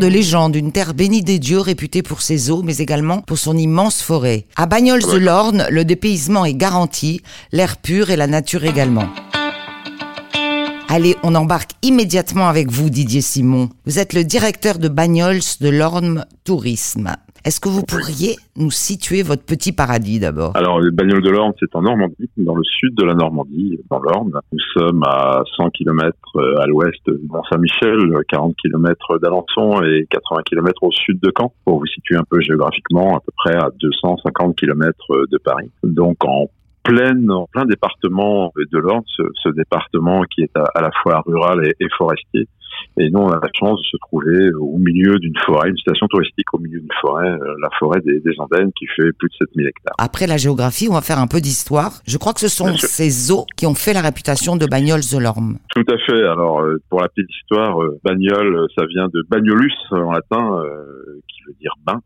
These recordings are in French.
de légende, une terre bénie des dieux réputée pour ses eaux, mais également pour son immense forêt. À Bagnols-de-Lorne, le dépaysement est garanti, l'air pur et la nature également. Allez, on embarque immédiatement avec vous, Didier Simon. Vous êtes le directeur de Bagnols de l'Orne Tourisme. Est-ce que vous pourriez nous situer votre petit paradis d'abord? Alors, le Bagnols de l'Orne, c'est en Normandie, dans le sud de la Normandie, dans l'Orne. Nous sommes à 100 km à l'ouest de Mont-Saint-Michel, 40 km d'Alençon et 80 km au sud de Caen, pour vous situer un peu géographiquement, à peu près à 250 km de Paris. Donc, en pleine, en plein département de l'Orne, ce, département qui est à, la fois rural et, forestier. Et nous, on a la chance de se trouver au milieu d'une forêt, une station touristique au milieu d'une forêt, euh, la forêt des, des, Andennes qui fait plus de 7000 hectares. Après la géographie, on va faire un peu d'histoire. Je crois que ce sont ces eaux qui ont fait la réputation de Bagnols de l'Orme. Tout à fait. Alors, euh, pour la petite histoire, euh, Bagnol, ça vient de Bagnolus en latin, qui veut dire bain.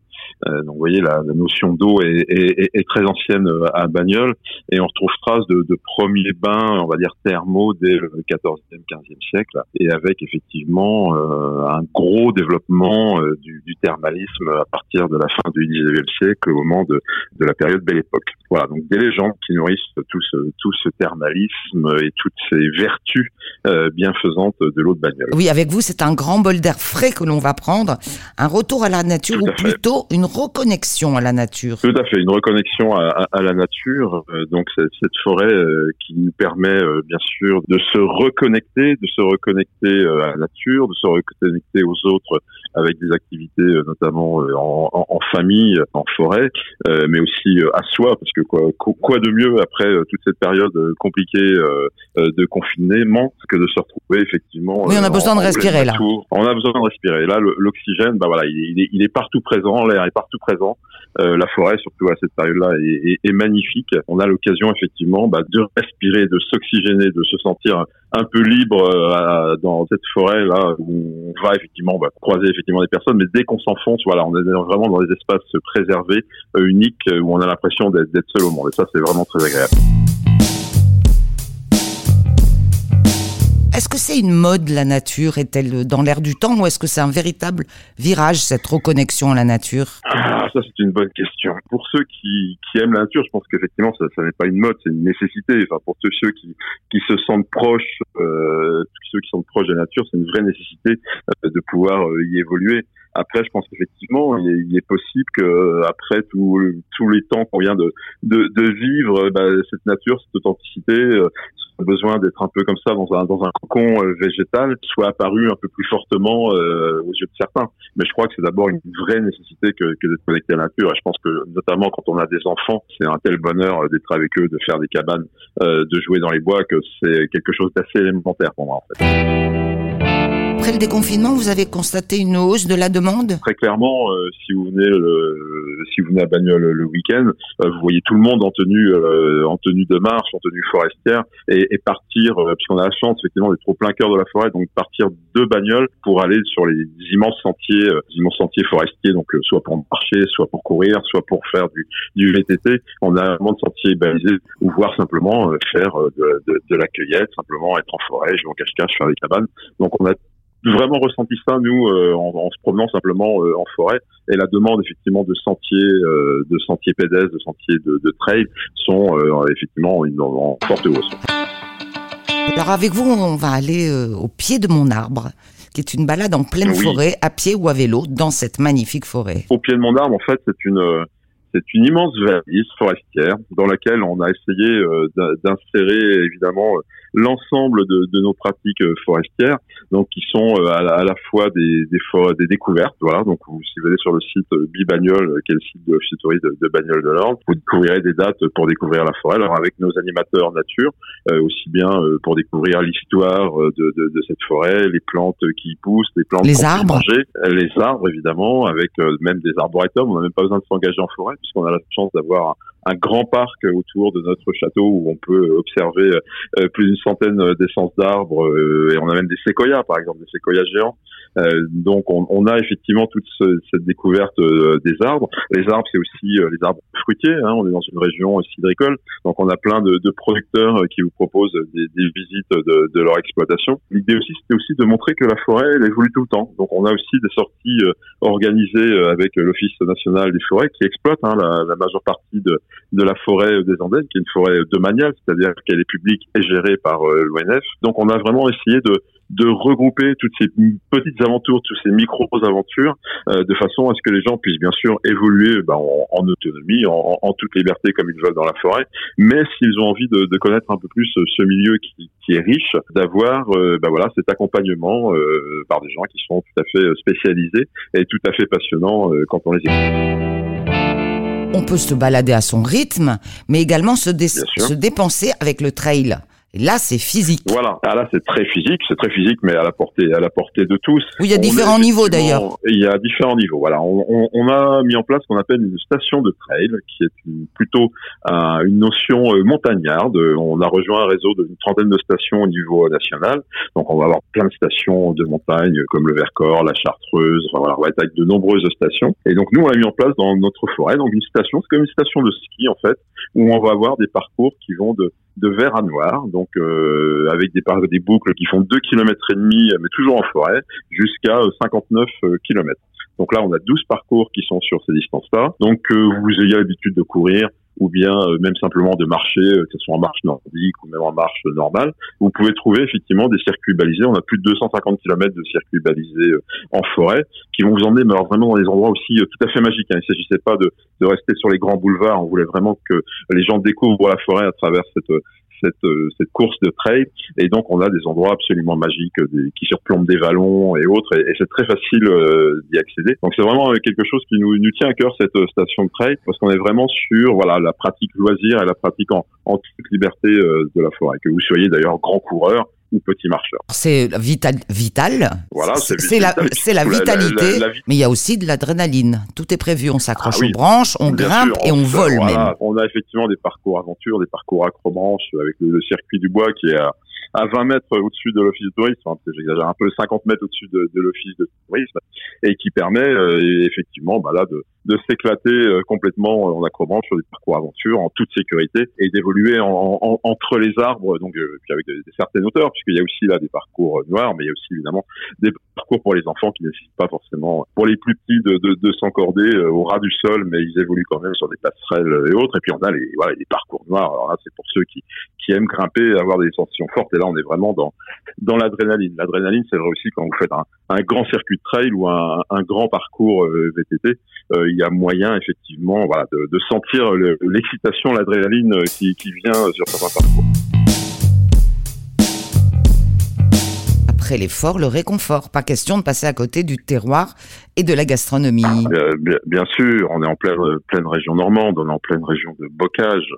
Euh, donc vous voyez, la, la notion d'eau est, est, est, très ancienne euh, à Bagnols et on retrouve trace de, de premiers bains, on va dire thermaux, dès le 14e, 15e siècle, et avec effectivement euh, un gros développement du, du, thermalisme à partir de la fin du 19e siècle, au moment de, de la période Belle Époque. Voilà, donc des légendes qui nourrissent tout ce, tout ce thermalisme et toutes ces vertus bienfaisantes de l'eau de Bagnols. Oui, avec vous, c'est un grand bol d'air frais que l'on va prendre, un retour à la nature ou plutôt une reconnexion à la nature. Tout à fait, une reconnexion à, à, la nature. Euh, donc cette, forêt euh, qui nous permet euh, bien sûr de se reconnecter, de se reconnecter à la nature, de se reconnecter aux autres avec des activités notamment en, en, en, famille, en forêt, mais aussi à soi, parce que quoi, quoi de mieux après toute cette période compliquée de confinement que de se retrouver effectivement. Oui, on a besoin de respirer là. On a besoin de respirer. Là, l'oxygène, bah voilà, il est, il est partout présent, l'air est partout présent. Euh, la forêt, surtout à cette période-là, est, est, magnifique. On a l'occasion effectivement bah, de respirer, de s'oxygéner, de se sentir un peu libre euh, dans cette forêt là où on va effectivement bah, croiser effectivement des personnes, mais dès qu'on s'enfonce, voilà, on est vraiment dans des espaces préservés, euh, uniques, où on a l'impression d'être seul au monde. Et ça, c'est vraiment très agréable. Est-ce que c'est une mode, la nature Est-elle dans l'air du temps ou est-ce que c'est un véritable virage, cette reconnexion à la nature? Ah, Ça, c'est une bonne question. Pour ceux qui, qui aiment la nature, je pense qu'effectivement, ça, ça n'est pas une mode, c'est une nécessité. Enfin, pour tous ceux qui, qui se sentent proches, euh, ceux qui sont proches de la nature, c'est une vraie nécessité euh, de pouvoir euh, y évoluer. Après, je pense qu'effectivement, il, il, est possible que après tous les temps qu'on vient de, de, de vivre, bah, cette nature, cette authenticité, euh, besoin d'être un peu comme ça dans un, dans un cocon euh, végétal soit apparu un peu plus fortement euh, aux yeux de certains. Mais je crois que c'est d'abord une vraie nécessité que, que d'être connecté à la nature. Et je pense que notamment quand on a des enfants, c'est un tel bonheur d'être avec eux, de faire des cabanes, euh, de jouer dans les bois que c'est quelque chose d'assez élémentaire pour moi en fait après le déconfinement, vous avez constaté une hausse de la demande? Très clairement, euh, si vous venez le, si vous venez à Bagnoles le week-end, euh, vous voyez tout le monde en tenue euh, en tenue de marche, en tenue forestière, et, et partir, puisqu'on a la chance effectivement d'être au plein cœur de la forêt, donc partir de Bagnoles pour aller sur les immenses sentiers, immenses sentiers forestiers, donc soit pour marcher, soit pour courir, soit pour faire du, du VTT. On a vraiment de sentiers balisés, ou voir simplement faire de, de, de la cueillette, simplement être en forêt, jouer en cache-cache, faire des cabanes. Donc on a vraiment ressenti ça nous euh, en, se promenant simplement euh, en forêt et la demande effectivement de sentiers euh, de sentiers pédestres de sentiers de, de trail sont effectivement en, forte hausse. Alors avec vous on va aller au pied de mon arbre qui est une balade en pleine forêt à pied ou à vélo dans cette magnifique forêt. Au pied de mon arbre en fait c'est une c'est une immense valise forestière dans laquelle on a essayé euh, d'insérer évidemment l'ensemble de, de, nos pratiques euh, forestières, donc qui sont euh, à, la, à la fois des, des, des, découvertes. Voilà, donc vous, si vous allez sur le site Bibagnol, qui est le site de l'Office de, de Bagnole de l'Ordre, vous découvrirez des dates pour découvrir la forêt. Alors avec nos animateurs nature, aussi bien pour découvrir l'histoire de, de, de, cette forêt, les plantes qui y poussent, les plantes les arbres, manger, les arbres évidemment, avec même des arboretums. On n'a même pas besoin de s'engager en forêt puisqu'on a la chance d'avoir un grand parc autour de notre château où on peut observer euh, plus d'une centaine d'essences d'arbres euh, et on a même des séquoias par exemple, des séquoias géants donc on, on, a effectivement toute cette découverte des arbres. Les arbres, c'est aussi les arbres fruitiers. Hein. On est dans une région cidricole, donc on a plein de, de producteurs qui vous proposent des, des visites de, de, leur exploitation. L'idée aussi, c'était aussi de montrer que la forêt, elle évolue tout le temps. Donc on a aussi des sorties organisées avec l'Office national des forêts qui exploite hein, la, la, majeure partie de, de la forêt des Andes, qui est une forêt domaniale, c'est-à-dire qu'elle est publique et gérée par l'ONF. Donc on a vraiment essayé de de regrouper toutes ces petites aventures, toutes ces micro-aventures, euh, de façon à ce que les gens puissent bien sûr évoluer bah, en, autonomie, en, toute liberté comme ils veulent dans la forêt, mais s'ils ont envie de, de, connaître un peu plus ce milieu qui, qui est riche, d'avoir euh, bah, voilà cet accompagnement euh, par des gens qui sont tout à fait spécialisés et tout à fait passionnants quand on les écoute. On peut se balader à son rythme, mais également se, se dépenser avec le trail là, c'est physique. Voilà. Ah, là, c'est très physique, c'est très physique, mais à la portée, à la portée de tous. Oui, il y a différents niveaux d'ailleurs. Il y a différents niveaux. Voilà. On, on, on a mis en place ce qu'on appelle une station de trail, qui est une, plutôt euh, une notion euh, montagnarde. On a rejoint un réseau d'une trentaine de stations au niveau national. Donc, on va avoir plein de stations de montagne, comme le Vercors, la Chartreuse. Enfin, voilà, on va être avec de nombreuses stations. Et donc, nous, on a mis en place dans notre forêt, donc une station, c'est comme une station de ski en fait, où on va avoir des parcours qui vont de de vert à noir, donc euh, avec des, des boucles qui font 2 km et demi, mais toujours en forêt, jusqu'à 59 euh, km. Donc là, on a 12 parcours qui sont sur ces distances-là. Donc euh, vous ayez l'habitude de courir ou bien euh, même simplement de marcher, euh, que ce soit en marche nordique ou même en marche normale, vous pouvez trouver effectivement des circuits balisés. On a plus de 250 km de circuits balisés euh, en forêt qui vont vous emmener mais vraiment dans des endroits aussi tout à fait magiques. Hein. Il ne s'agissait pas de, de, rester sur les grands boulevards. On voulait vraiment que les gens découvrent la forêt à travers cette cette, euh, cette course de trail. Et donc, on a des endroits absolument magiques des, qui surplombent des vallons et autres. Et, c'est très facile euh, d'y accéder. Donc, c'est vraiment quelque chose qui nous, nous tient à cœur, cette euh, station de trail, parce qu'on est vraiment sur voilà la pratique loisir et la pratique en, en toute liberté de la forêt. Que vous soyez d'ailleurs grand coureur, ou petit marcheur. C'est vital, vital. Voilà, c'est la, la, vitalité, mais il y a aussi de l'adrénaline. Tout est prévu, on s'accroche ah aux branches, on grimpe et on, vole même. On a effectivement des parcours aventure, des parcours accrobranches avec le, circuit du bois qui est à, à 20 mètres au-dessus de l'office de tourisme, hein, j'exagère un peu, 50 mètres au-dessus de, de l'office de tourisme, et qui permet euh, effectivement bah là de, de s'éclater euh, complètement en accrobranche sur des parcours aventure en toute sécurité et d'évoluer en, en, entre les arbres, donc euh, puis avec des, certaines hauteurs, puisqu'il y a aussi là des parcours noirs, mais il y a aussi évidemment des parcours pour les enfants qui ne nécessitent pas forcément, pour les plus petits, de, de, de s'encorder au ras du sol, mais ils évoluent quand même sur des passerelles et autres. Et puis on a les, voilà, les parcours noirs. Alors là, c'est pour ceux qui, qui aiment grimper, avoir des sensations fortes. Et là, on est vraiment dans dans l'adrénaline. L'adrénaline, c'est vrai aussi quand vous faites un, grand circuit de trail ou un, grand parcours euh, VTT, euh, il y a moyen effectivement voilà, de, de sentir l'excitation, l'adrénaline euh, qui, qui vient sur certains parcours. Après l'effort, le réconfort. Pas question de passer à côté du terroir et de la gastronomie. Ah, bien, sûr, on est en pleine, pleine région normande, on est en pleine région de bocage.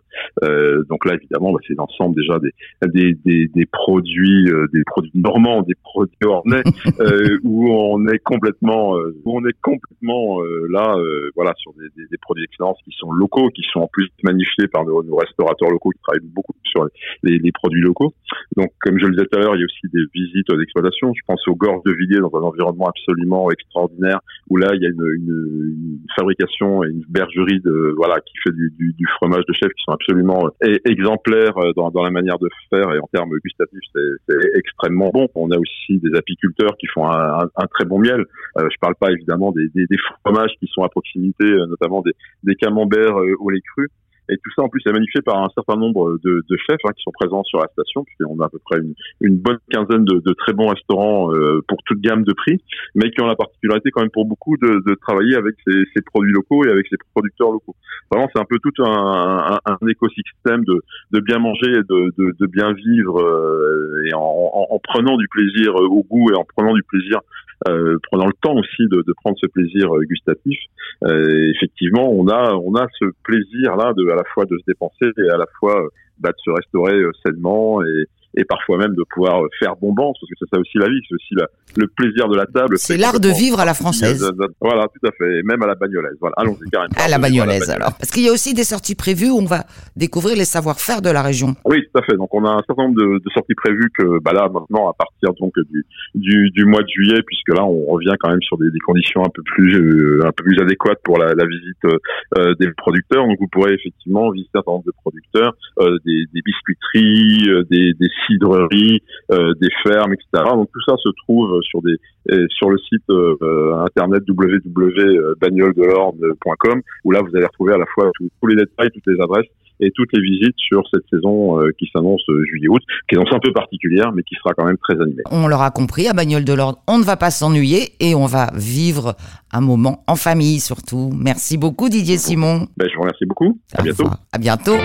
Euh, donc là, évidemment, bah, c'est l'ensemble déjà des, des, des, des produits, euh, des produits normands, des produits ornais, euh, où on est complètement, euh, où on est complètement là, voilà, sur des, des, des produits d'excellence qui sont locaux, qui sont en plus magnifiés par nos, nos restaurateurs locaux qui travaillent beaucoup sur les, les, produits locaux. Donc, comme je le disais tout à l'heure, il y a aussi des visites Je pense aux gorges de Villiers dans un environnement absolument extraordinaire où là il y a une, une, une, fabrication et une bergerie de voilà qui fait du, du, du fromage de chef qui sont absolument euh, exemplaires euh, dans, dans, la manière de faire et en termes gustatifs c'est extrêmement bon. On a aussi des apiculteurs qui font un, un, un très bon miel. Euh, je parle pas évidemment des, des, des, fromages qui sont à proximité, euh, notamment des, des camemberts au lait cru. Et tout ça, en plus, est magnifié par un certain nombre de, de chefs hein, qui sont présents sur la station, puisqu'on a à peu près une, une bonne quinzaine de, de, très bons restaurants euh, pour toute gamme de prix, mais qui ont la particularité quand même pour beaucoup de, de travailler avec ces, ces, produits locaux et avec ces producteurs locaux. Vraiment, c'est un peu tout un, un, un écosystème de, de, bien manger et de, bien vivre, euh, et en, en, en, prenant du plaisir au goût et en prenant du plaisir euh, prenant le temps aussi de, de prendre ce plaisir euh, gustatif. Euh, effectivement, on a on a ce plaisir là de à la fois de se dépenser et à la fois bah, de se restaurer sainement et, et parfois même de pouvoir faire bombance, parce que c'est ça aussi la vie, c'est aussi le plaisir de la table. C'est l'art de vivre à la française. Voilà, tout à fait, et même à la bagnolaise. Voilà, allons-y carrément. À la bagnolaise, alors, parce qu'il y a aussi des sorties prévues où on va découvrir les savoir-faire de la région. Oui, tout à fait. Donc on a un certain nombre de, de sorties prévues que bah là maintenant à partir donc du, du, du mois de juillet, puisque là on revient quand même sur des, des conditions un peu plus euh, un peu plus adéquates pour la, la visite euh, des producteurs. Donc vous pourrez effectivement visiter un certain nombre de producteurs, euh, des, des, biscuiteries, euh, des, des cidreries, euh, des fermes, etc. Donc tout ça se trouve sur des sur le site internet www.bagnoledelorne.com où là vous allez retrouver à la fois tous les détails, toutes les adresses et toutes les visites sur cette saison euh, qui s'annonce euh, juillet-août, qui est donc un peu particulière, mais qui sera quand même très animée. On l'aura compris, à Bagnole de l'Ordre, on ne va pas s'ennuyer et on va vivre un moment en famille surtout. Merci beaucoup Didier Simon. Ben, je vous remercie beaucoup. À bientôt. À bientôt.